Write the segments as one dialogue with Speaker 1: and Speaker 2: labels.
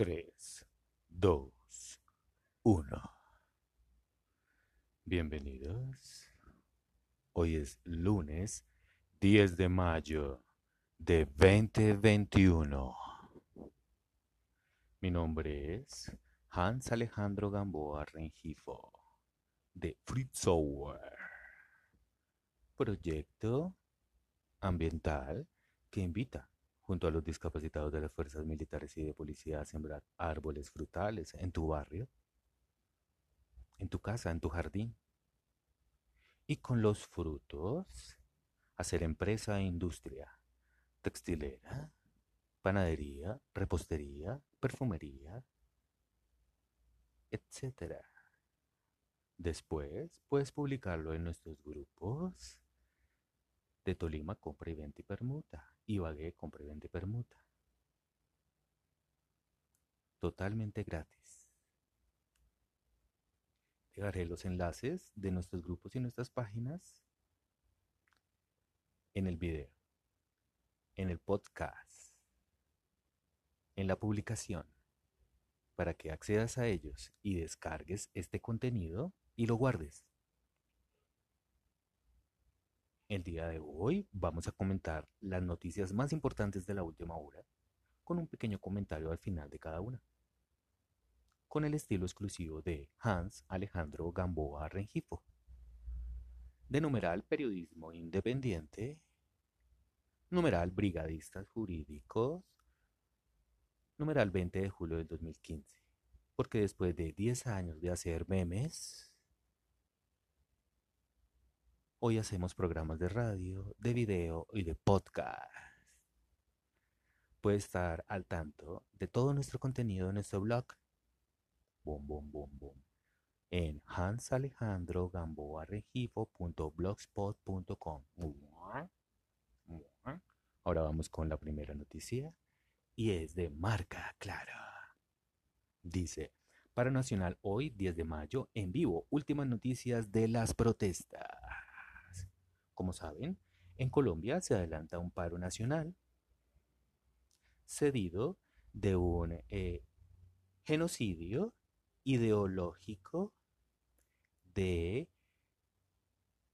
Speaker 1: 3, 2, 1. Bienvenidos. Hoy es lunes 10 de mayo de 2021. Mi nombre es Hans Alejandro Gamboa Rengifo de Software, proyecto ambiental que invita junto a los discapacitados de las fuerzas militares y de policía sembrar árboles frutales en tu barrio, en tu casa, en tu jardín. Y con los frutos hacer empresa e industria textilera, panadería, repostería, perfumería, etc. Después puedes publicarlo en nuestros grupos de Tolima compra y venta y permuta. Ibagué compra venta y permuta. Totalmente gratis. Dejaré los enlaces de nuestros grupos y nuestras páginas en el video, en el podcast, en la publicación, para que accedas a ellos y descargues este contenido y lo guardes. El día de hoy vamos a comentar las noticias más importantes de la última hora, con un pequeño comentario al final de cada una, con el estilo exclusivo de Hans Alejandro Gamboa Rengifo. De numeral periodismo independiente, numeral brigadistas jurídicos, numeral 20 de julio del 2015. Porque después de 10 años de hacer memes, Hoy hacemos programas de radio, de video y de podcast. Puede estar al tanto de todo nuestro contenido en nuestro blog. Boom, boom, boom, boom. En hansalejandrogamboarregifo.blogspot.com. Ahora vamos con la primera noticia y es de marca clara. Dice, para Nacional hoy, 10 de mayo, en vivo, últimas noticias de las protestas. Como saben, en Colombia se adelanta un paro nacional cedido de un eh, genocidio ideológico de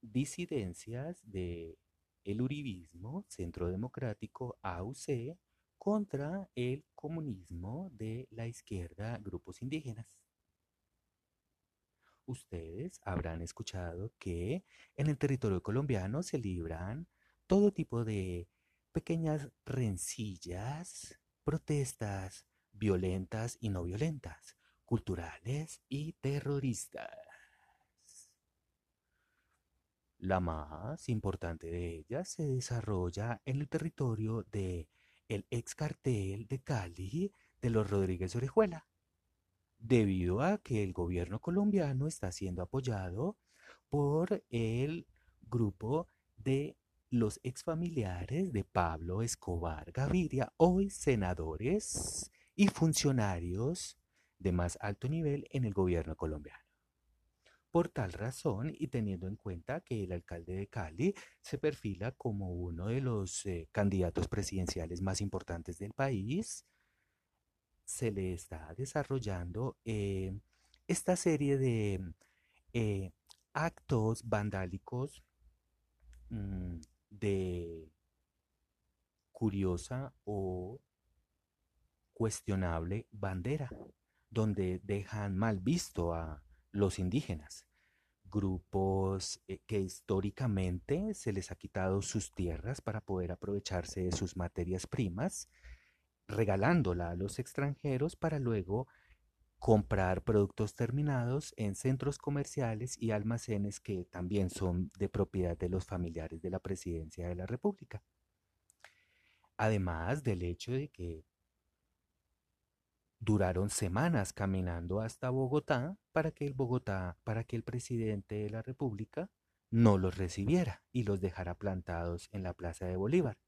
Speaker 1: disidencias de el uribismo centro democrático AUC contra el comunismo de la izquierda grupos indígenas. Ustedes habrán escuchado que en el territorio colombiano se libran todo tipo de pequeñas rencillas, protestas violentas y no violentas, culturales y terroristas. La más importante de ellas se desarrolla en el territorio de el ex cartel de Cali de los Rodríguez Orejuela debido a que el gobierno colombiano está siendo apoyado por el grupo de los exfamiliares de Pablo Escobar Gaviria, hoy senadores y funcionarios de más alto nivel en el gobierno colombiano. Por tal razón, y teniendo en cuenta que el alcalde de Cali se perfila como uno de los eh, candidatos presidenciales más importantes del país, se le está desarrollando eh, esta serie de eh, actos vandálicos mm, de curiosa o cuestionable bandera, donde dejan mal visto a los indígenas, grupos eh, que históricamente se les ha quitado sus tierras para poder aprovecharse de sus materias primas regalándola a los extranjeros para luego comprar productos terminados en centros comerciales y almacenes que también son de propiedad de los familiares de la presidencia de la República. Además del hecho de que duraron semanas caminando hasta Bogotá para que el Bogotá, para que el presidente de la República no los recibiera y los dejara plantados en la Plaza de Bolívar.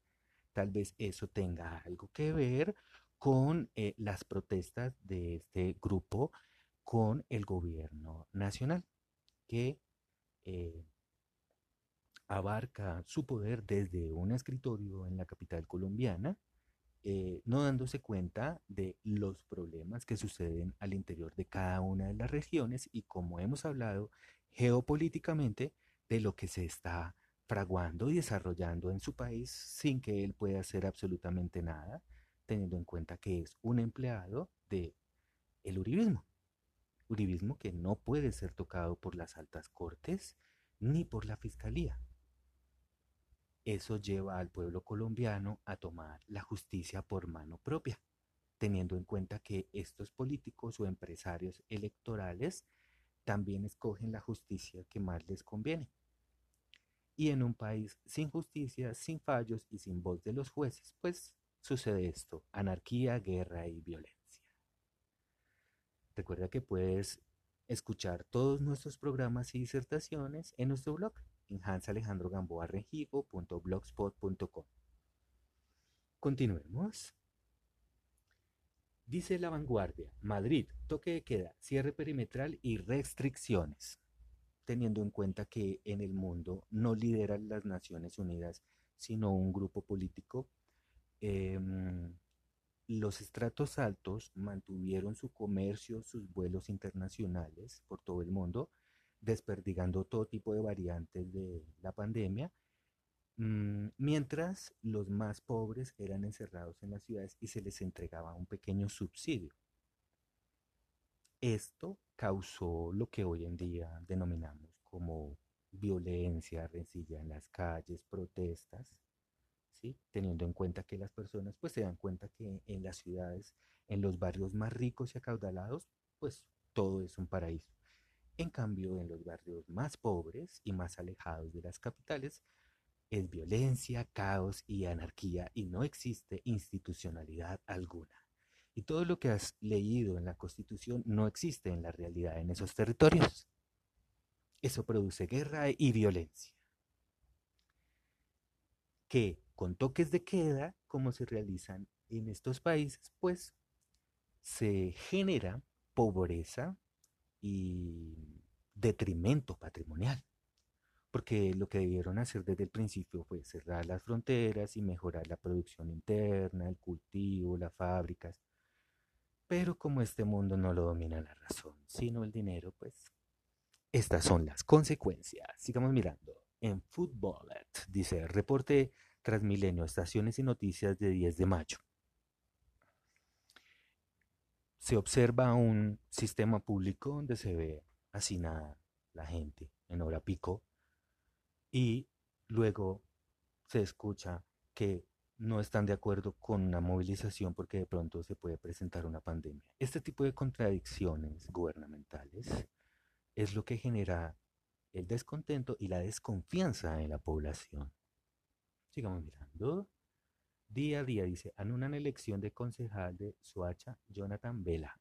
Speaker 1: Tal vez eso tenga algo que ver con eh, las protestas de este grupo con el gobierno nacional, que eh, abarca su poder desde un escritorio en la capital colombiana eh, no dándose cuenta de los problemas que suceden al interior de cada una de las regiones y como hemos hablado geopolíticamente de lo que se está fraguando y desarrollando en su país sin que él pueda hacer absolutamente nada, teniendo en cuenta que es un empleado de el uribismo. Uribismo que no puede ser tocado por las altas cortes ni por la fiscalía. Eso lleva al pueblo colombiano a tomar la justicia por mano propia, teniendo en cuenta que estos políticos o empresarios electorales también escogen la justicia que más les conviene. Y en un país sin justicia, sin fallos y sin voz de los jueces, pues sucede esto, anarquía, guerra y violencia. Recuerda que puedes escuchar todos nuestros programas y disertaciones en nuestro blog en hansalejandrogamboarregigo.blogspot.com. Continuemos. Dice la vanguardia, Madrid, toque de queda, cierre perimetral y restricciones, teniendo en cuenta que en el mundo no lideran las Naciones Unidas, sino un grupo político. Em, los estratos altos mantuvieron su comercio, sus vuelos internacionales por todo el mundo, desperdigando todo tipo de variantes de la pandemia, mm, mientras los más pobres eran encerrados en las ciudades y se les entregaba un pequeño subsidio. Esto causó lo que hoy en día denominamos como violencia, rencilla en las calles, protestas, ¿sí? teniendo en cuenta que las personas pues se dan cuenta que en las ciudades, en los barrios más ricos y acaudalados, pues todo es un paraíso. En cambio, en los barrios más pobres y más alejados de las capitales, es violencia, caos y anarquía y no existe institucionalidad alguna. Y todo lo que has leído en la Constitución no existe en la realidad en esos territorios. Eso produce guerra y violencia. Que con toques de queda, como se realizan en estos países, pues se genera pobreza, y detrimento patrimonial. Porque lo que debieron hacer desde el principio fue cerrar las fronteras y mejorar la producción interna, el cultivo, las fábricas. Pero como este mundo no lo domina la razón, sino el dinero, pues estas son las consecuencias. Sigamos mirando. En Footballet, dice, reporte Transmilenio, estaciones y noticias de 10 de mayo se observa un sistema público donde se ve hacinada la gente en hora pico y luego se escucha que no están de acuerdo con una movilización porque de pronto se puede presentar una pandemia. Este tipo de contradicciones gubernamentales es lo que genera el descontento y la desconfianza en la población. Sigamos mirando. Día a día, dice, anulan elección de concejal de Soacha, Jonathan Vela.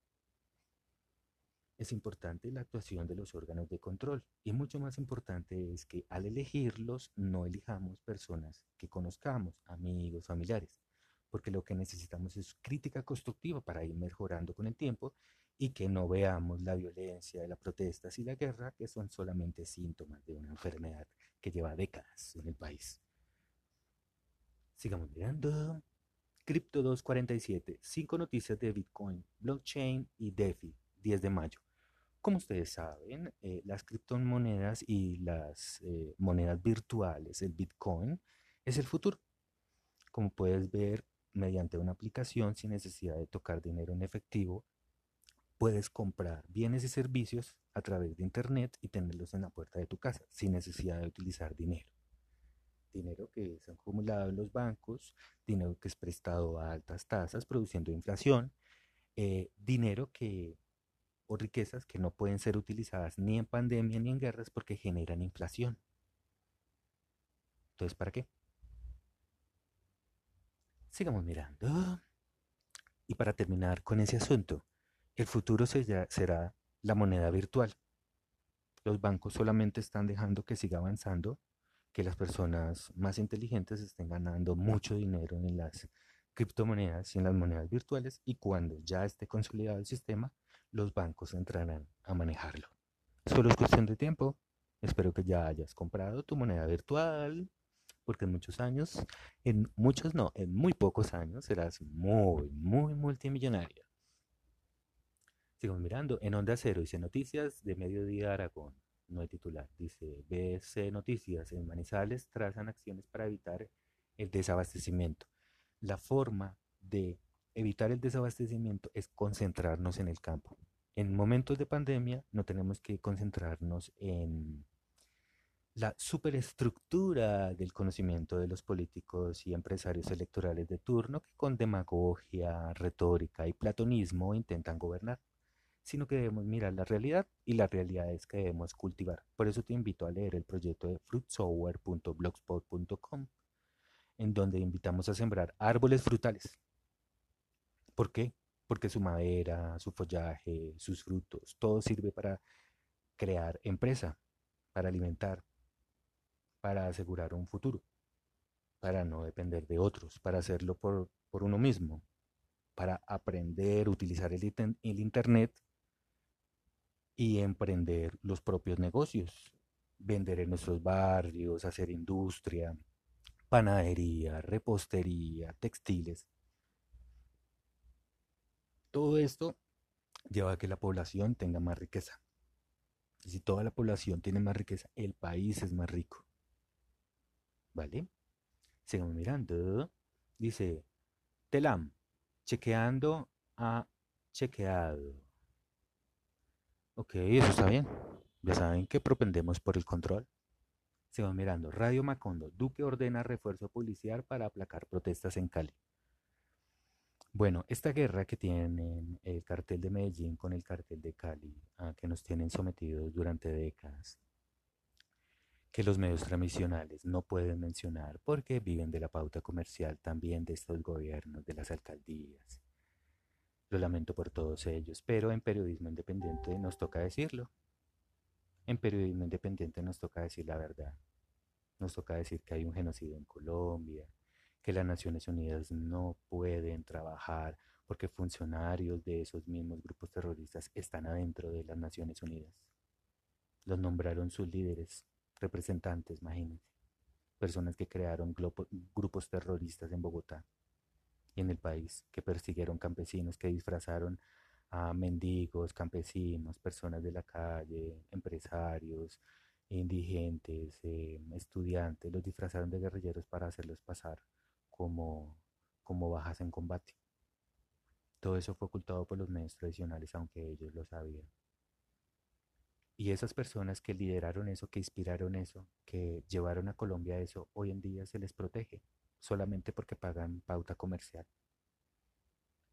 Speaker 1: Es importante la actuación de los órganos de control y mucho más importante es que al elegirlos no elijamos personas que conozcamos, amigos, familiares, porque lo que necesitamos es crítica constructiva para ir mejorando con el tiempo y que no veamos la violencia, las protestas y la guerra, que son solamente síntomas de una enfermedad que lleva décadas en el país. Sigamos mirando. Crypto 247. Cinco noticias de Bitcoin, blockchain y DeFi. 10 de mayo. Como ustedes saben, eh, las criptomonedas y las eh, monedas virtuales, el Bitcoin, es el futuro. Como puedes ver, mediante una aplicación sin necesidad de tocar dinero en efectivo, puedes comprar bienes y servicios a través de Internet y tenerlos en la puerta de tu casa sin necesidad de utilizar dinero dinero que es acumulado en los bancos, dinero que es prestado a altas tasas produciendo inflación, eh, dinero que o riquezas que no pueden ser utilizadas ni en pandemia ni en guerras porque generan inflación. Entonces, ¿para qué? Sigamos mirando. Y para terminar con ese asunto, el futuro será la moneda virtual. Los bancos solamente están dejando que siga avanzando que las personas más inteligentes estén ganando mucho dinero en las criptomonedas y en las monedas virtuales y cuando ya esté consolidado el sistema, los bancos entrarán a manejarlo. Solo es cuestión de tiempo. Espero que ya hayas comprado tu moneda virtual porque en muchos años, en muchos no, en muy pocos años serás muy, muy multimillonario. Sigamos mirando, en Onda Cero dice Noticias de Mediodía Aragón, no hay titular, dice BC Noticias, en Manizales trazan acciones para evitar el desabastecimiento. La forma de evitar el desabastecimiento es concentrarnos en el campo. En momentos de pandemia no tenemos que concentrarnos en la superestructura del conocimiento de los políticos y empresarios electorales de turno que con demagogia, retórica y platonismo intentan gobernar, sino que debemos mirar la realidad y la realidad es que debemos cultivar. Por eso te invito a leer el proyecto de fruitsower.blogspot.com, en donde invitamos a sembrar árboles frutales. ¿Por qué? Porque su madera, su follaje, sus frutos, todo sirve para crear empresa, para alimentar, para asegurar un futuro, para no depender de otros, para hacerlo por, uno mismo, para aprender, utilizar el, el Internet y emprender los propios negocios, vender en nuestros barrios, hacer industria, panadería, repostería, textiles. Todo esto lleva a que la población tenga más riqueza. Si toda la población tiene más riqueza, el país es más rico. ¿Vale? Sigamos mirando. Dice, Telam, chequeando a chequeado. Ok, eso está bien. Ya saben que propendemos por el control. Sigamos mirando. Radio Macondo. Duque ordena refuerzo policial para aplacar protestas en Cali. Bueno, esta guerra que tienen el cartel de Medellín con el cartel de Cali, a que nos tienen sometidos durante décadas, que los medios tradicionales no pueden mencionar porque viven de la pauta comercial también de estos gobiernos, de las alcaldías. Lo lamento por todos ellos, pero en periodismo independiente nos toca decirlo. En periodismo independiente nos toca decir la verdad. Nos toca decir que hay un genocidio en Colombia, que las Naciones Unidas no pueden trabajar porque funcionarios de esos mismos grupos terroristas están adentro de las Naciones Unidas. Los nombraron sus líderes, representantes, imagínense, personas que crearon grupos terroristas en Bogotá y en el país, que persiguieron campesinos, que disfrazaron a mendigos, campesinos, personas de la calle, empresarios, indigentes, eh, estudiantes, los disfrazaron de guerrilleros para hacerlos pasar como, como bajas en combate. Todo eso fue ocultado por los medios tradicionales, aunque ellos lo sabían. Y esas personas que lideraron eso, que inspiraron eso, que llevaron a Colombia eso, hoy en día se les protege solamente porque pagan pauta comercial.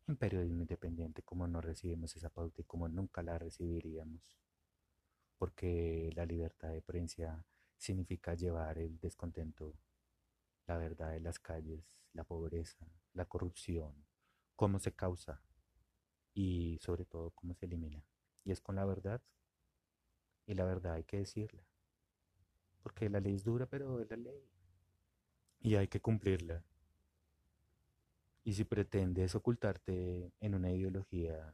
Speaker 1: En periodismo independiente, como no recibimos esa pauta y como nunca la recibiríamos, porque la libertad de prensa significa llevar el descontento, la verdad de las calles, la pobreza, la corrupción, cómo se causa y sobre todo cómo se elimina. Y es con la verdad y la verdad hay que decirla. Porque la ley es dura, pero es la ley. Y hay que cumplirla. Y si pretendes ocultarte en una ideología,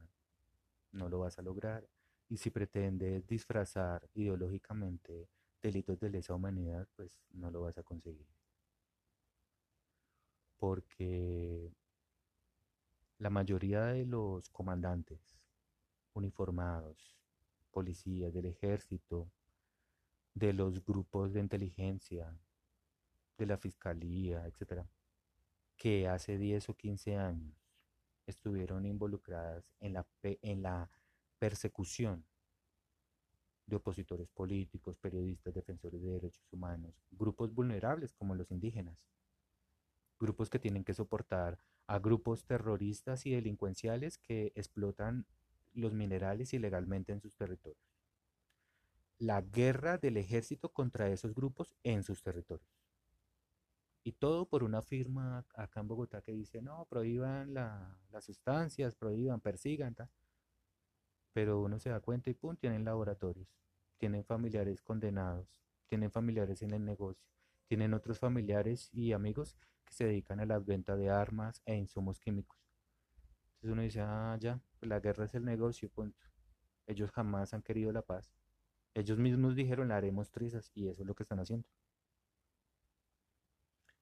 Speaker 1: no lo vas a lograr. Y si pretendes disfrazar ideológicamente delitos de lesa humanidad, pues no lo vas a conseguir. Porque la mayoría de los comandantes uniformados policías, del ejército, de los grupos de inteligencia, de la fiscalía, etcétera, que hace 10 o 15 años estuvieron involucradas en la, en la persecución de opositores políticos, periodistas, defensores de derechos humanos, grupos vulnerables como los indígenas, grupos que tienen que soportar a grupos terroristas y delincuenciales que explotan los minerales ilegalmente en sus territorios. La guerra del ejército contra esos grupos en sus territorios. Y todo por una firma acá en Bogotá que dice, no, prohíban las sustancias, prohíban, persigan. Pero uno se da cuenta y pum, tienen laboratorios, tienen familiares condenados, tienen familiares en el negocio, tienen otros familiares y amigos que se dedican a la venta de armas e insumos químicos. Entonces uno dice, ah, ya, la guerra es el negocio. Ellos jamás han querido la paz. Ellos mismos dijeron, la haremos trizas, y eso es lo que están haciendo.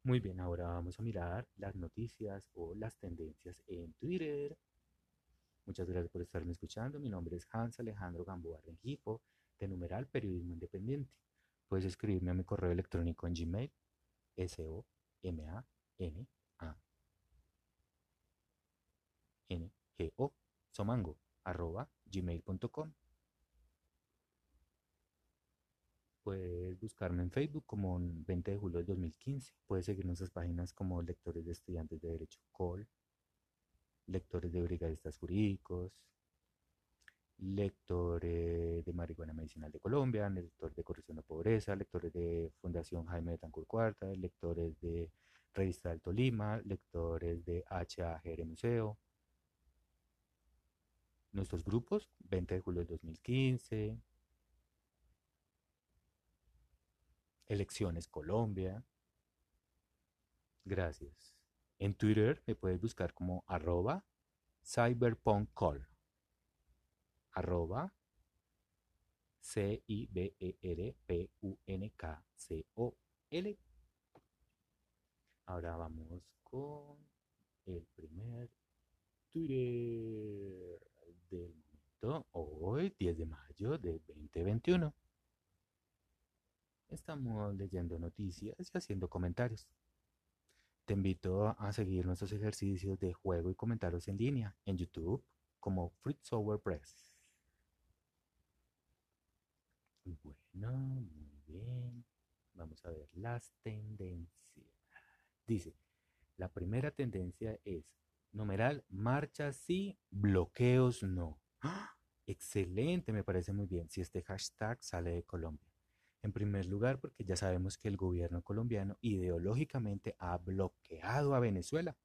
Speaker 1: Muy bien, ahora vamos a mirar las noticias o las tendencias en Twitter. Muchas gracias por estarme escuchando. Mi nombre es Hans Alejandro Gamboa Rengifo, de numeral Periodismo Independiente. Puedes escribirme a mi correo electrónico en Gmail, S-O-M-A-N-A, N-G-O, somango, arroba gmail.com. Puedes buscarme en Facebook como 20 de julio del 2015. Puedes seguir nuestras páginas como Lectores de Estudiantes de Derecho COL, Lectores de Brigadistas Jurídicos, Lectores de Marihuana Medicinal de Colombia, Lectores de Corrección de Pobreza, Lectores de Fundación Jaime de Tancur Cuarta, Lectores de Revista del Tolima, Lectores de HAGR Museo. Nuestros grupos, 20 de julio del 2015, Elecciones Colombia. Gracias. En Twitter me puedes buscar como arroba cyberpunkcall. Arroba C-I-B-E-R-P-U-N-K-C-O-L. Ahora vamos con el primer Twitter del momento, hoy 10 de mayo de 2021. Estamos leyendo noticias y haciendo comentarios. Te invito a seguir nuestros ejercicios de juego y comentarios en línea en YouTube como Fruit Software Press. Bueno, muy bien. Vamos a ver las tendencias. Dice, la primera tendencia es numeral marchas sí, bloqueos no. ¡Ah! Excelente, me parece muy bien. Si este hashtag sale de Colombia. En primer lugar, porque ya sabemos que el gobierno colombiano ideológicamente ha bloqueado a Venezuela.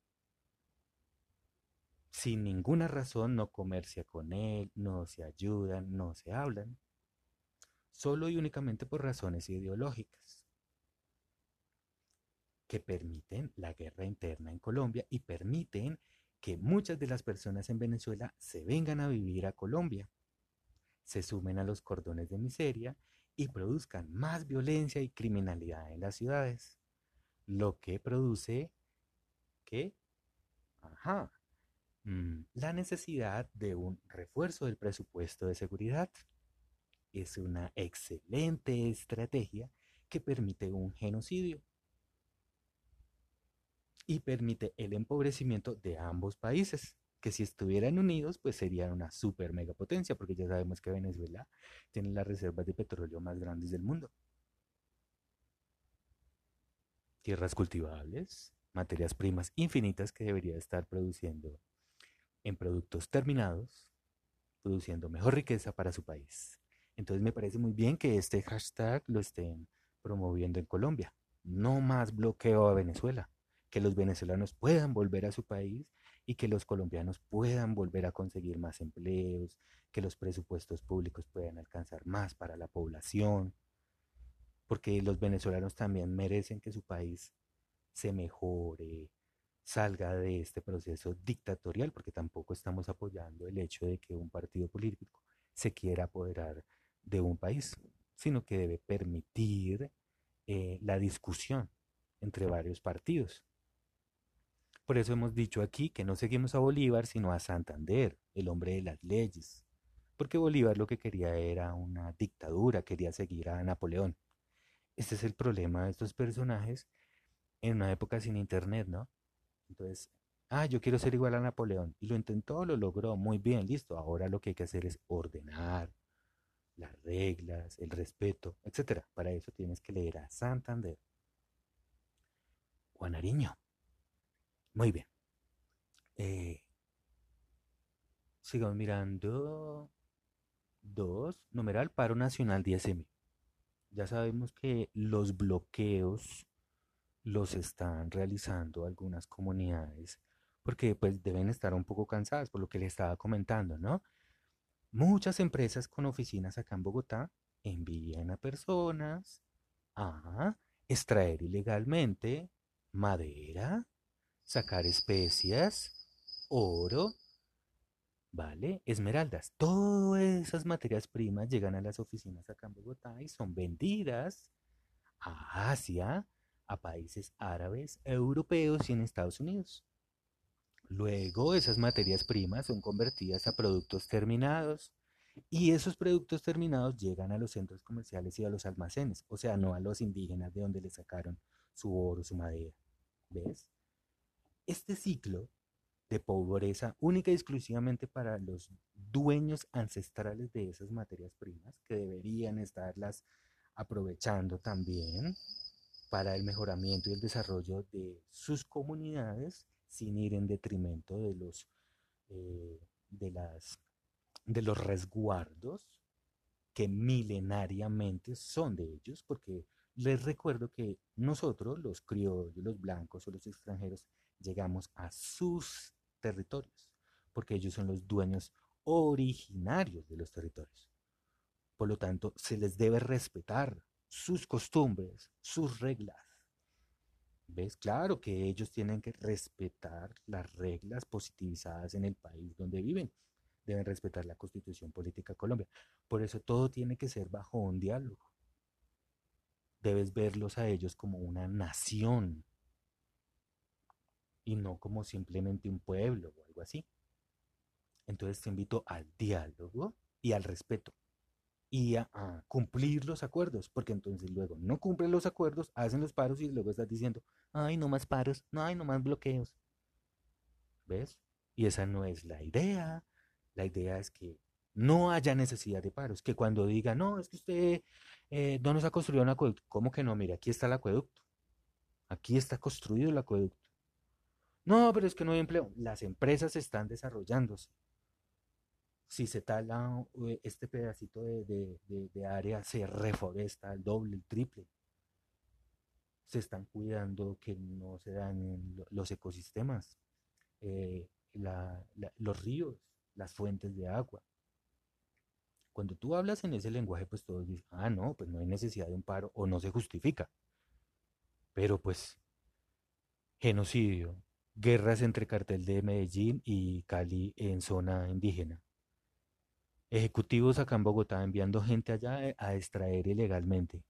Speaker 1: Sin ninguna razón no comercia con él, no se ayudan, no se hablan. Solo y únicamente por razones ideológicas que permiten la guerra interna en Colombia y permiten que muchas de las personas en Venezuela se vengan a vivir a Colombia, se sumen a los cordones de miseria y produzcan más violencia y criminalidad en las ciudades, lo que produce que, ajá, mm, la necesidad de un refuerzo del presupuesto de seguridad. Es una excelente estrategia que permite un genocidio y permite el empobrecimiento de ambos países que si estuvieran unidos, pues serían una super megapotencia, porque ya sabemos que Venezuela tiene las reservas de petróleo más grandes del mundo. Tierras cultivables, materias primas infinitas que debería estar produciendo en productos terminados, produciendo mejor riqueza para su país. Entonces me parece muy bien que este hashtag lo estén promoviendo en Colombia. No más bloqueo a Venezuela. Que los venezolanos puedan volver a su país y que los colombianos puedan volver a conseguir más empleos, que los presupuestos públicos puedan alcanzar más para la población, porque los venezolanos también merecen que su país se mejore, salga de este proceso dictatorial, porque tampoco estamos apoyando el hecho de que un partido político se quiera apoderar de un país, sino que debe permitir eh, la discusión entre varios partidos. Por eso hemos dicho aquí que no seguimos a Bolívar, sino a Santander, el hombre de las leyes. Porque Bolívar lo que quería era una dictadura, quería seguir a Napoleón. Este es el problema de estos personajes en una época sin internet, ¿no? Entonces, ah, yo quiero ser igual a Napoleón. Y lo intentó, lo logró, muy bien, listo. Ahora lo que hay que hacer es ordenar las reglas, el respeto, etc. Para eso tienes que leer a Santander. Juan Ariño. Muy bien. Eh, sigamos mirando. Dos, numeral paro nacional 10M. Ya sabemos que los bloqueos los están realizando algunas comunidades porque pues deben estar un poco cansadas por lo que les estaba comentando, ¿no? Muchas empresas con oficinas acá en Bogotá envían a personas a extraer ilegalmente madera, sacar especias, oro, ¿vale? Esmeraldas. Todas esas materias primas llegan a las oficinas acá en Bogotá y son vendidas a Asia a países árabes, europeos y en Estados Unidos. Luego esas materias primas son convertidas a productos terminados y esos productos terminados llegan a los centros comerciales y a los almacenes, o sea, no a los indígenas de donde le sacaron su oro, su madera. ¿Ves? Este ciclo de pobreza única y exclusivamente para los dueños ancestrales de esas materias primas, que deberían estarlas aprovechando también para el mejoramiento y el desarrollo de sus comunidades sin ir en detrimento de los, eh, de las, de los resguardos que milenariamente son de ellos, porque les recuerdo que nosotros, los criollos, los blancos o los extranjeros, llegamos a sus territorios, porque ellos son los dueños originarios de los territorios. Por lo tanto, se les debe respetar sus costumbres, sus reglas. ¿Ves? Claro que ellos tienen que respetar las reglas positivizadas en el país donde viven. Deben respetar la constitución política de Colombia. Por eso todo tiene que ser bajo un diálogo. Debes verlos a ellos como una nación y no como simplemente un pueblo o algo así. Entonces te invito al diálogo y al respeto y a, cumplir los acuerdos, porque entonces luego no cumplen los acuerdos, hacen los paros y luego estás diciendo, ay, no más paros, no hay no más bloqueos. ¿Ves? Y esa no es la idea. La idea es que no haya necesidad de paros, que cuando diga, no, es que usted eh, no nos ha construido un acueducto, ¿cómo que no? Mire, aquí está el acueducto. Aquí está construido el acueducto. No, pero es que no hay empleo. Las empresas están desarrollándose. Si se tala eh, este pedacito de, área, se reforesta el doble, el triple. Se están cuidando que no se dañen los ecosistemas, eh, los ríos, las fuentes de agua. Cuando tú hablas en ese lenguaje, pues todos dicen, ah, no, pues no hay necesidad de un paro o no se justifica. Pero pues, genocidio, guerras entre cartel de Medellín y Cali en zona indígena. Ejecutivos acá en Bogotá enviando gente allá eh, a extraer ilegalmente.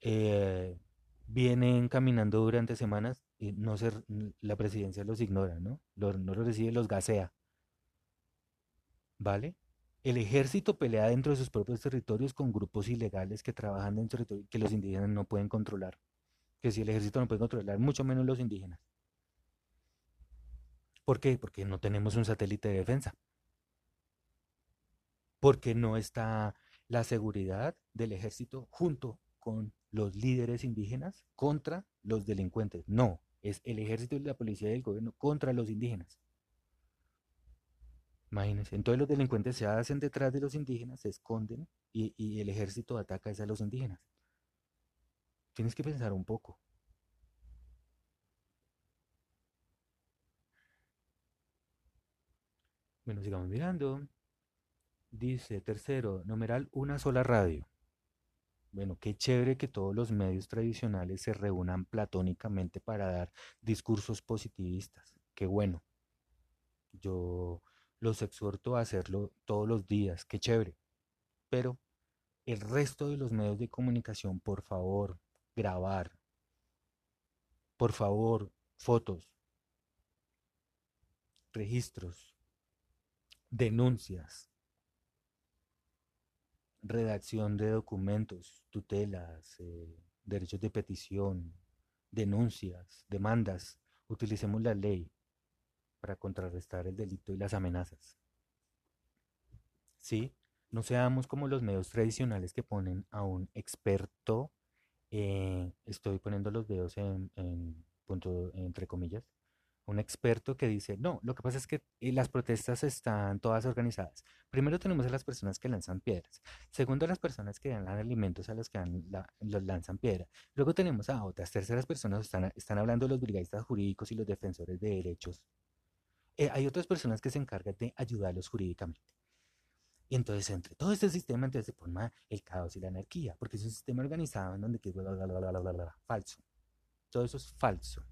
Speaker 1: Eh, vienen caminando durante semanas y no la presidencia los ignora, ¿no? no los recibe, los gasea. ¿Vale? El ejército pelea dentro de sus propios territorios con grupos ilegales que trabajan dentro de territorio que los indígenas no pueden controlar que si el ejército no puede controlar, mucho menos los indígenas. ¿Por qué? Porque no tenemos un satélite de defensa. Porque no está la seguridad del ejército junto con los líderes indígenas contra los delincuentes. No, es el ejército y la policía del gobierno contra los indígenas. Imagínense, entonces los delincuentes se hacen detrás de los indígenas, se esconden y, y el ejército ataca a los indígenas. Tienes que pensar un poco. Bueno, sigamos mirando. Dice, tercero, numeral, una sola radio. Bueno, qué chévere que todos los medios tradicionales se reúnan platónicamente para dar discursos positivistas. Qué bueno. Yo los exhorto a hacerlo todos los días. Qué chévere. Pero el resto de los medios de comunicación, por favor, grabar. Por favor, fotos, registros, denuncias, redacción de documentos, tutelas, eh, derechos de petición, denuncias, demandas. Utilicemos la ley para contrarrestar el delito y las amenazas. ¿Sí? No seamos como los medios tradicionales que ponen a un experto eh, estoy poniendo los dedos en, punto, entre comillas, un experto que dice, no, lo que pasa es que eh, las protestas están todas organizadas. Primero tenemos a las personas que lanzan piedras. Segundo, a las personas que dan alimentos a los que los lanzan piedra. Luego tenemos a otras terceras personas, están, están hablando los brigadistas jurídicos y los defensores de derechos. Eh, hay otras personas que se encargan de ayudarlos jurídicamente. Y entonces, entre todo este sistema, entonces se forma el caos y la anarquía, porque es un sistema organizado en donde que falso. Todo eso es falso.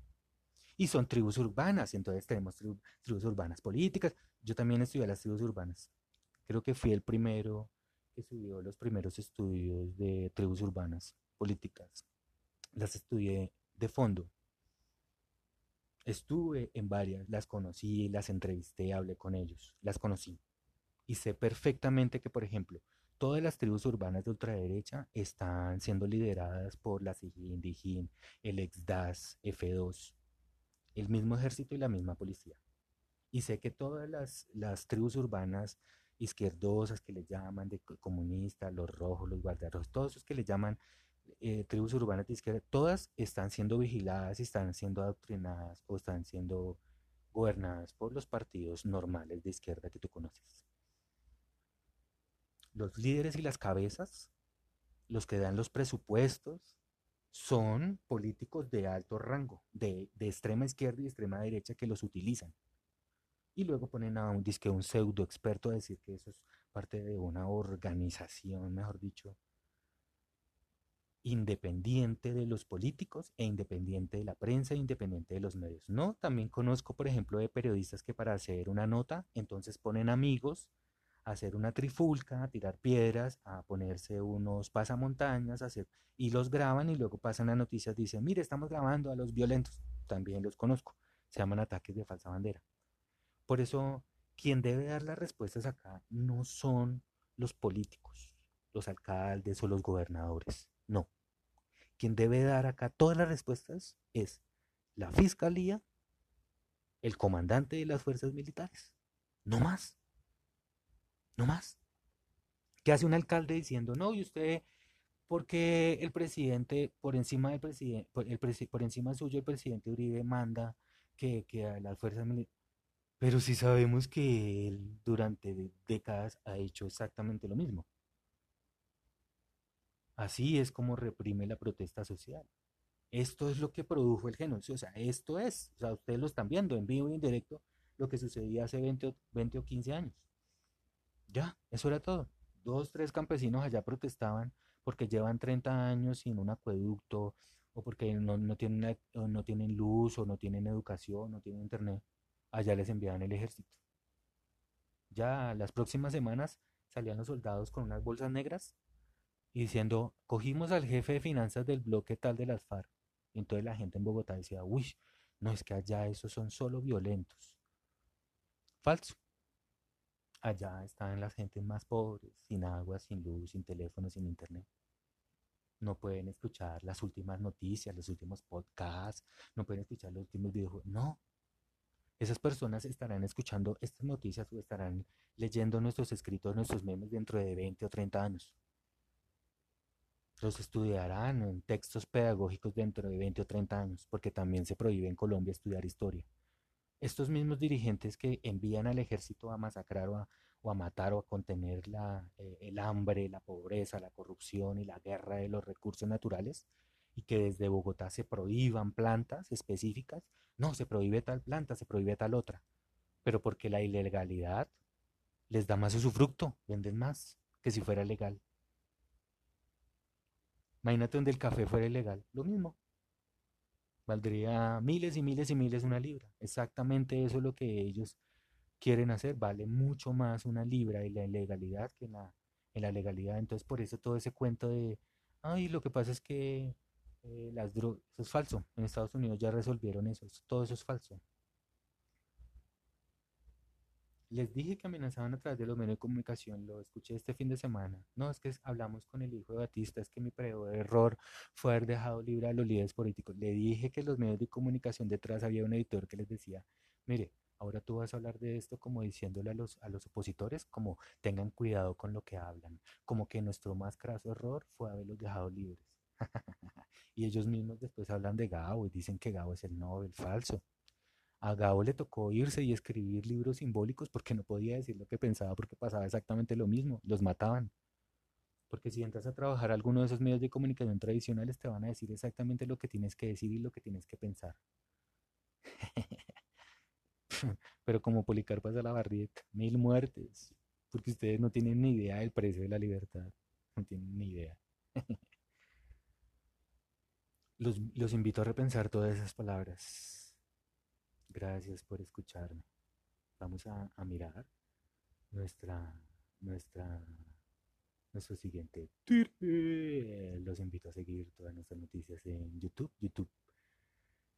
Speaker 1: Y son tribus urbanas, y entonces tenemos tribus urbanas políticas. Yo también estudié las tribus urbanas. Creo que fui el primero que subió los primeros estudios de tribus urbanas políticas las estudié de fondo. Estuve en varias, las conocí, las entrevisté, hablé con ellos, las conocí. Y sé perfectamente que, por ejemplo, todas las tribus urbanas de ultraderecha están siendo lideradas por la SIGIN, DIGIN, el ex-DAS, F2, el mismo ejército y la misma policía. Y sé que todas las, las tribus urbanas izquierdosas que le llaman, de comunistas, los rojos, los guardiarrojos, todos esos que le llaman eh, tribus urbanas de izquierda, todas están siendo vigiladas y están siendo adoctrinadas o están siendo gobernadas por los partidos normales de izquierda que tú conoces. Los líderes y las cabezas, los que dan los presupuestos, son políticos de alto rango, de, de extrema izquierda y extrema derecha que los utilizan. Y luego ponen a un disque un pseudo experto a decir que eso es parte de una organización, mejor dicho, independiente de los políticos e independiente de la prensa, e independiente de los medios. No, también conozco, por ejemplo, de periodistas que para hacer una nota, entonces ponen amigos hacer una trifulca, a tirar piedras, a ponerse unos pasamontañas, hacer, y los graban y luego pasan las noticias, dicen, mire, estamos grabando a los violentos. También los conozco, se llaman ataques de falsa bandera. Por eso, quien debe dar las respuestas acá no son los políticos, los alcaldes o los gobernadores no. Quien debe dar acá todas las respuestas es la fiscalía, el comandante de las fuerzas militares. No más. No más. ¿Qué hace un alcalde diciendo, no, y usted, porque el presidente, por encima del presidente, por, el por encima suyo, el presidente Uribe manda que, que a las fuerzas militares. Pero si sabemos que él durante décadas ha hecho exactamente lo mismo. Así es como reprime la protesta social. Esto es lo que produjo el genocidio. O sea, esto es, o sea, ustedes lo están viendo en vivo y en directo, lo que sucedía hace 20 o, 20 o 15 años. Ya, eso era todo. Dos, tres campesinos allá protestaban porque llevan 30 años sin un acueducto o porque no, no, tienen, no tienen luz o no tienen educación, no tienen internet. Allá les enviaban el ejército. Ya las próximas semanas salían los soldados con unas bolsas negras y diciendo, cogimos al jefe de finanzas del bloque tal de las FARC. Y entonces la gente en Bogotá decía, uy, no es que allá esos son solo violentos. Falso. Allá están las gentes más pobres, sin agua, sin luz, sin teléfono, sin internet. No pueden escuchar las últimas noticias, los últimos podcasts, no pueden escuchar los últimos videojuegos. No. Esas personas estarán escuchando estas noticias o estarán leyendo nuestros escritos, nuestros memes dentro de 20 o 30 años los estudiarán en textos pedagógicos dentro de 20 o 30 años, porque también se prohíbe en Colombia estudiar historia. Estos mismos dirigentes que envían al ejército a masacrar o a, matar o a contener la, eh, el hambre, la pobreza, la corrupción y la guerra de los recursos naturales, y que desde Bogotá se prohíban plantas específicas, no, se prohíbe tal planta, se prohíbe tal otra, pero porque la ilegalidad les da más usufructo, venden más que si fuera legal. Imagínate donde el café fuera ilegal, lo mismo. Valdría miles y miles y miles una libra. Exactamente eso es lo que ellos quieren hacer. Vale mucho más una libra y la ilegalidad que en la, en la legalidad. Entonces, por eso todo ese cuento de, ay, lo que pasa es que eh, las drogas, eso es falso. En Estados Unidos ya resolvieron eso. Todo eso es falso. Les dije que amenazaban a través de los medios de comunicación, lo escuché este fin de semana. No, es que hablamos con el hijo de Batista, es que mi peor error fue haber dejado libre a los líderes políticos. Le dije que los medios de comunicación detrás había un editor que les decía, mire, ahora tú vas a hablar de esto como diciéndole a los, a los opositores, como tengan cuidado con lo que hablan, como que nuestro más craso error fue haberlos dejado libres. y ellos mismos después hablan de Gabo y dicen que Gabo es el Nobel falso. A Gabo le tocó irse y escribir libros simbólicos porque no podía decir lo que pensaba porque pasaba exactamente lo mismo, los mataban. Porque si entras a trabajar a alguno de esos medios de comunicación tradicionales te van a decir exactamente lo que tienes que decir y lo que tienes que pensar. Pero como Policarpo de la Barrieta, mil muertes, porque ustedes no tienen ni idea del precio de la libertad, no tienen ni idea. los, los invito a repensar todas esas palabras. Gracias por escucharme. Vamos a, mirar nuestra, nuestra nuestro siguiente. Los invito a seguir todas nuestras noticias en YouTube, YouTube,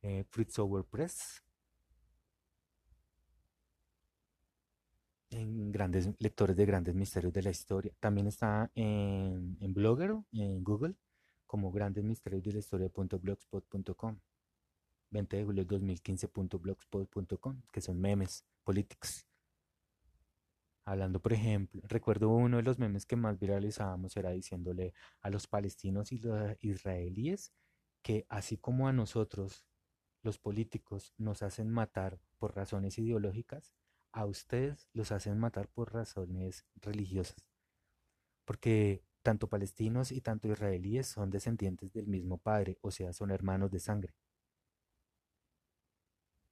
Speaker 1: eh, Fritz Press, en grandes lectores de grandes misterios de la historia. También está en, en Blogger, en Google, como Grandes Misterios de la Historia.blogspot.com. 20 de julio 2015.blogspot.com, que son memes políticos. Hablando, por ejemplo, recuerdo uno de los memes que más viralizábamos era diciéndole a los palestinos y los israelíes que así como a nosotros, los políticos, nos hacen matar por razones ideológicas, a ustedes los hacen matar por razones religiosas. Porque tanto palestinos y tanto israelíes son descendientes del mismo padre, o sea, son hermanos de sangre.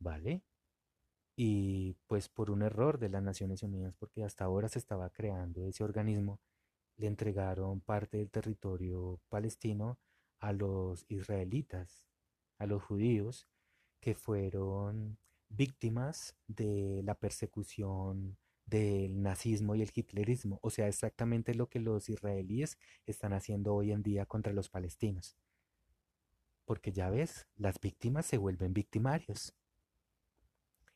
Speaker 1: ¿Vale? Y pues por un error de las Naciones Unidas, porque hasta ahora se estaba creando ese organismo, le entregaron parte del territorio palestino a los israelitas, a los judíos, que fueron víctimas de la persecución del nazismo y el hitlerismo, o sea, exactamente lo que los israelíes están haciendo hoy en día contra los palestinos. Porque ya ves, las víctimas se vuelven victimarios.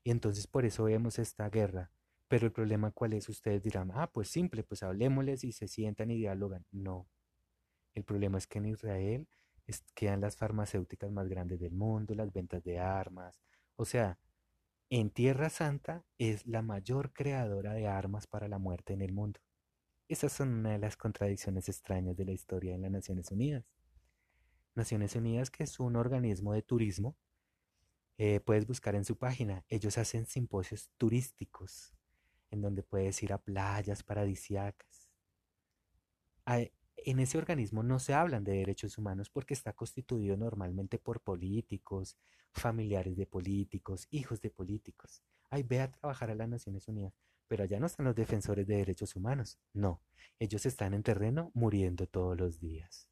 Speaker 1: Y entonces por eso vemos esta guerra. Pero el problema cuál es, ustedes dirán, ah, pues simple, pues hablemosles y se sientan y dialogan. No. El problema es que en Israel quedan las farmacéuticas más grandes del mundo, las ventas de armas. O sea, en Tierra Santa es la mayor creadora de armas para la muerte en el mundo. Esas son una de las contradicciones extrañas de la historia de las Naciones Unidas. Naciones Unidas, que es un organismo de turismo, eh, puedes buscar en su página. Ellos hacen simposios turísticos en donde puedes ir a playas paradisiacas. En ese organismo no se hablan de derechos humanos porque está constituido normalmente por políticos, familiares de políticos, hijos de políticos. Ay, ve a trabajar a las Naciones Unidas. Pero allá no están los defensores de derechos humanos. No, ellos están en terreno muriendo todos los días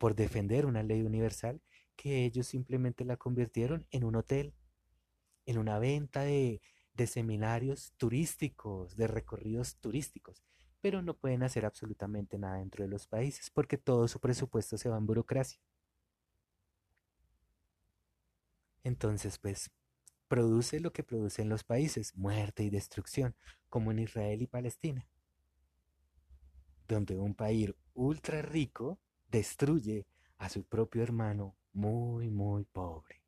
Speaker 1: por defender una ley universal que ellos simplemente la convirtieron en un hotel, en una venta de, de seminarios turísticos, de recorridos turísticos, pero no pueden hacer absolutamente nada dentro de los países porque todo su presupuesto se va en burocracia. Entonces, pues, produce lo que producen los países, muerte y destrucción, como en Israel y Palestina, donde un país ultra rico destruye a su propio hermano muy, muy pobre,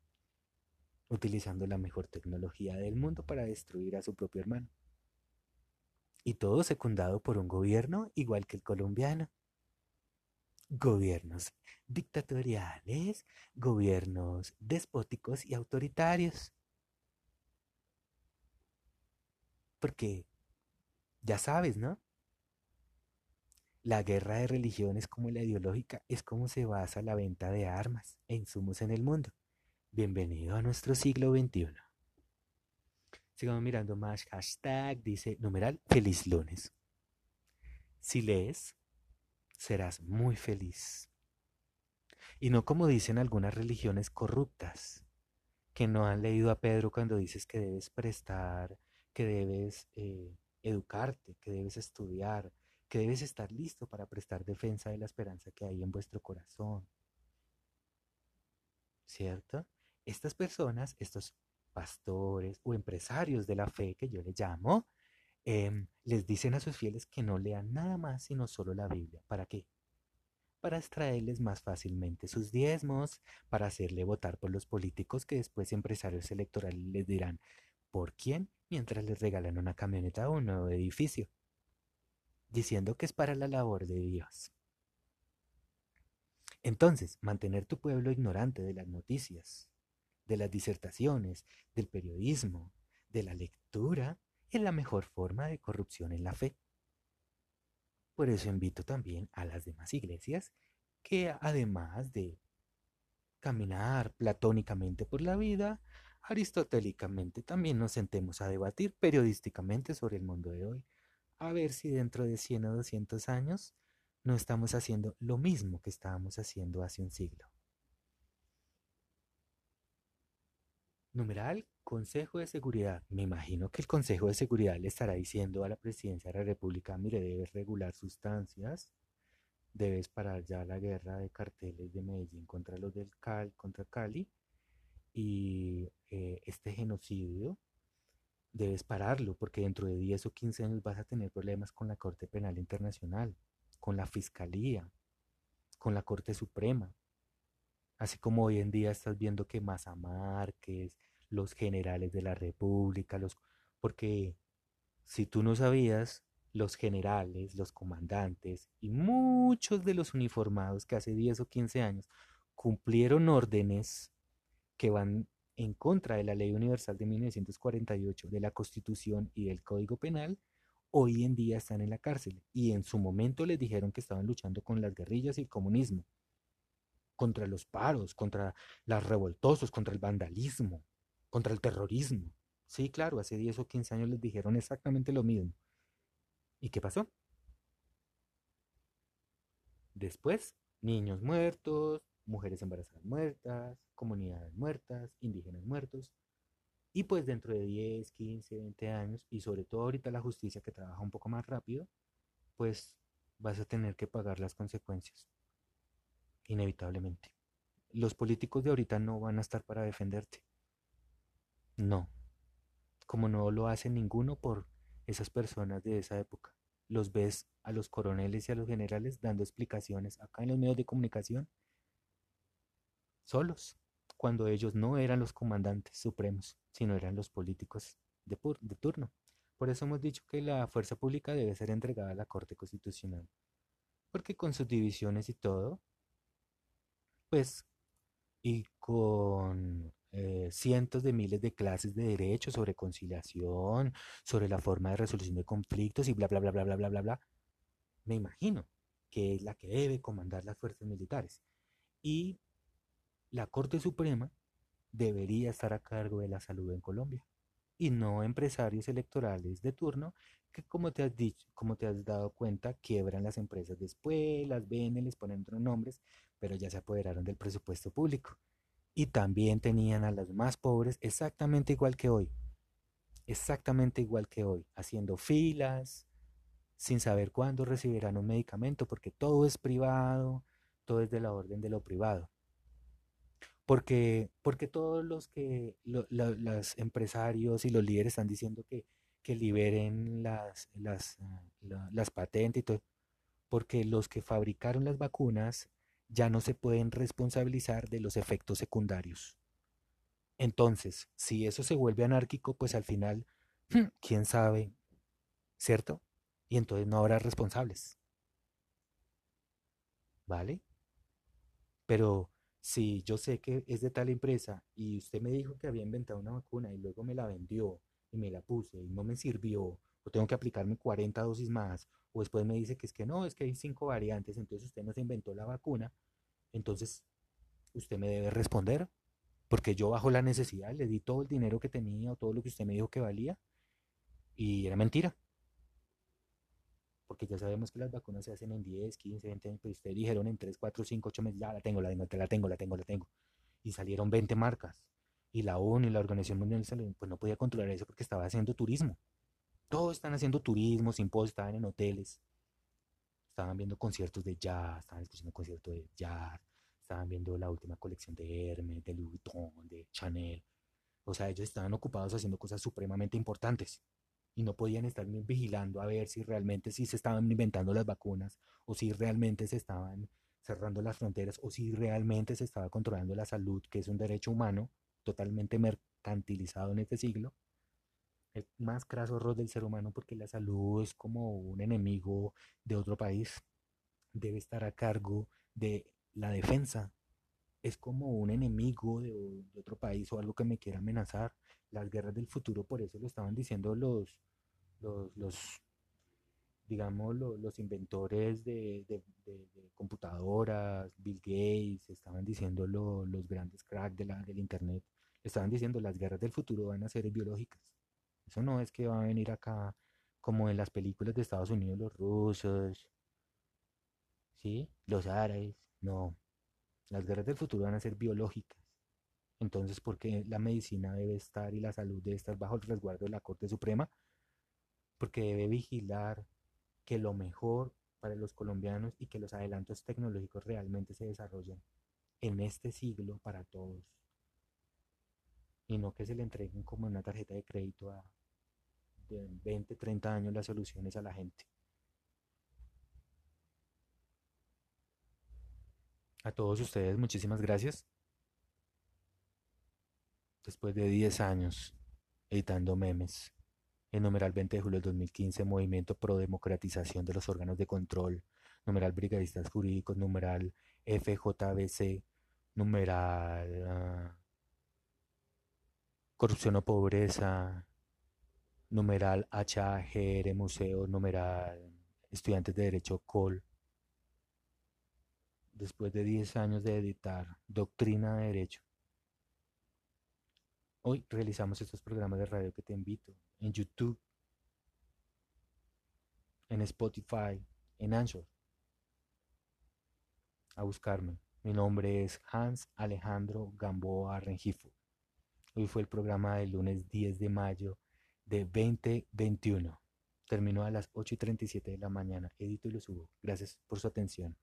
Speaker 1: utilizando la mejor tecnología del mundo para destruir a su propio hermano. Y todo secundado por un gobierno igual que el colombiano. Gobiernos dictatoriales, gobiernos despóticos y autoritarios. Porque, ya sabes, ¿no? La guerra de religiones como la ideológica es como se basa la venta de armas e insumos en el mundo. Bienvenido a nuestro siglo XXI. Sigamos mirando más hashtag, dice numeral feliz lunes. Si lees, serás muy feliz. Y no como dicen algunas religiones corruptas, que no han leído a Pedro cuando dices que debes prestar, que debes eh, educarte, que debes estudiar, que debes estar listo para prestar defensa de la esperanza que hay en vuestro corazón. ¿Cierto? Estas personas, estos pastores o empresarios de la fe que yo le llamo, em, les dicen a sus fieles que no lean nada más sino solo la Biblia. ¿Para qué? Para extraerles más fácilmente sus diezmos, para hacerle votar por los políticos que después empresarios electorales les dirán por quién mientras les regalan una camioneta o un nuevo edificio diciendo que es para la labor de Dios. Entonces, mantener tu pueblo ignorante de las noticias, de las disertaciones, del periodismo, de la lectura, es la mejor forma de corrupción en la fe. Por eso invito también a las demás iglesias que además de caminar platónicamente por la vida, aristotélicamente también nos sentemos a debatir periodísticamente sobre el mundo de hoy, a ver si dentro de 100 o 200 años no estamos haciendo lo mismo que estábamos haciendo hace un siglo. Numeral, Consejo de Seguridad. Me imagino que el Consejo de Seguridad le estará diciendo a la presidencia de la República, mire, debe regular sustancias, debes parar ya la guerra de carteles de Medellín contra los del Cali, contra Cali y eh, este genocidio debes pararlo porque dentro de 10 o 15 años vas a tener problemas con la Corte Penal Internacional, con la Fiscalía, con la Corte Suprema. Así como hoy en día estás viendo que Maza Márquez, los generales de la República, los porque si tú no sabías, los generales, los comandantes y muchos de los uniformados que hace 10 o 15 años cumplieron órdenes que van en contra de la Ley Universal de 1948, de la Constitución y del Código Penal, hoy en día están en la cárcel y en su momento les dijeron que estaban luchando con las guerrillas y el comunismo, contra los paros, contra los revoltosos, contra el vandalismo, contra el terrorismo. Sí, claro, hace 10 o 15 años les dijeron exactamente lo mismo. ¿Y qué pasó? Después, niños muertos, mujeres embarazadas muertas, comunidades muertas, indígenas muertos. Y pues dentro de 10, 15, 20 años, y sobre todo ahorita la justicia que trabaja un poco más rápido, pues vas a tener que pagar las consecuencias, inevitablemente. Los políticos de ahorita no van a estar para defenderte. No. Como no lo hace ninguno por esas personas de esa época. Los ves a los coroneles y a los generales dando explicaciones acá en los medios de comunicación solos, cuando ellos no eran los comandantes supremos, sino eran los políticos de, de turno. Por eso hemos dicho que la fuerza pública debe ser entregada a la Corte Constitucional, porque con sus divisiones y todo, pues, y con eh, cientos de miles de clases de derecho sobre conciliación, sobre la forma de resolución de conflictos y bla, bla, bla, bla, bla, bla, bla, bla, me imagino que es la que debe comandar las fuerzas militares. Y la Corte Suprema debería estar a cargo de la salud en Colombia y no empresarios electorales de turno que como te has dicho, como te has dado cuenta, quiebran las empresas después, las venden, les ponen otros nombres, pero ya se apoderaron del presupuesto público. Y también tenían a los más pobres exactamente igual que hoy, exactamente igual que hoy, haciendo filas, sin saber cuándo recibirán un medicamento, porque todo es privado, todo es de la orden de lo privado. Porque, porque todos los que los empresarios y los líderes están diciendo que, que liberen las, las, ah, las patentes y todo, porque los que fabricaron las vacunas ya no se pueden responsabilizar de los efectos secundarios. Entonces, si eso se vuelve anárquico, pues al final, quién sabe, ¿cierto? Y entonces no habrá responsables. ¿Vale? Pero si yo sé que es de tal empresa y usted me dijo que había inventado una vacuna y luego me la vendió y me la puse y no me sirvió, o tengo que aplicarme 40 dosis más, o después me dice que es que no, es que hay cinco variantes, entonces usted no se inventó la vacuna, entonces usted me debe responder, porque yo bajo la necesidad le di todo el dinero que tenía o todo lo que usted me dijo que valía, y era mentira porque ya sabemos que las vacunas se hacen en 10, 15, 20 años, pero ustedes dijeron en 3, 4, 5, 8 meses, ya la tengo, la tengo, la tengo, la tengo, la tengo. Y salieron 20 marcas. Y la ONU y la Organización Mundial de Salud, pues no podía controlar eso porque estaba haciendo turismo. Todos están haciendo turismo, simposios, estaban en hoteles. Estaban viendo conciertos de jazz, estaban escuchando conciertos de jazz, estaban viendo la última colección de Hermes, de Louis Vuitton, de Chanel. O sea, ellos estaban ocupados haciendo cosas supremamente importantes y no podían estar vigilando a ver si realmente si se estaban inventando las vacunas o si realmente se estaban cerrando las fronteras o si realmente se estaba controlando la salud, que es un derecho humano totalmente mercantilizado en este siglo. El más craso error del ser humano porque la salud es como un enemigo de otro país. Debe estar a cargo de la defensa. Es como un enemigo de, otro país o algo que me quiera amenazar las guerras del futuro, por eso lo estaban diciendo los, los, digamos, los, inventores de, computadoras, Bill Gates, estaban diciendo los grandes cracks del Internet, estaban diciendo las guerras del futuro van a ser biológicas. Eso no es que va a venir acá como en las películas de Estados Unidos los rusos, ¿sí? Los árabes, no. Las guerras del futuro van a ser biológicas. Entonces, ¿por qué la medicina debe estar y la salud debe estar bajo el resguardo de la Corte Suprema? Porque debe vigilar que lo mejor para los colombianos y que los adelantos tecnológicos realmente se desarrollen en este siglo para todos. Y no que se le entreguen como una tarjeta de crédito a de 20, 30 años las soluciones a la gente. A todos ustedes, muchísimas gracias. Después de 10 años editando memes, en numeral 20 de julio del 2015, Movimiento Pro Democratización de los Órganos de Control, numeral Brigadistas Jurídicos, numeral FJBC, numeral ah, Corrupción o Pobreza, numeral HAGR Museo, numeral Estudiantes de Derecho COL, después de 10 años de editar Doctrina de Derecho. Hoy realizamos estos programas de radio que te invito en YouTube, en Spotify, en Anchor, a buscarme. Mi nombre es Hans Alejandro Gamboa Rengifo. Hoy fue el programa del lunes 10 de mayo de 2021. Terminó a las 8 y 37 de la mañana. Edito y lo subo. Gracias por su atención.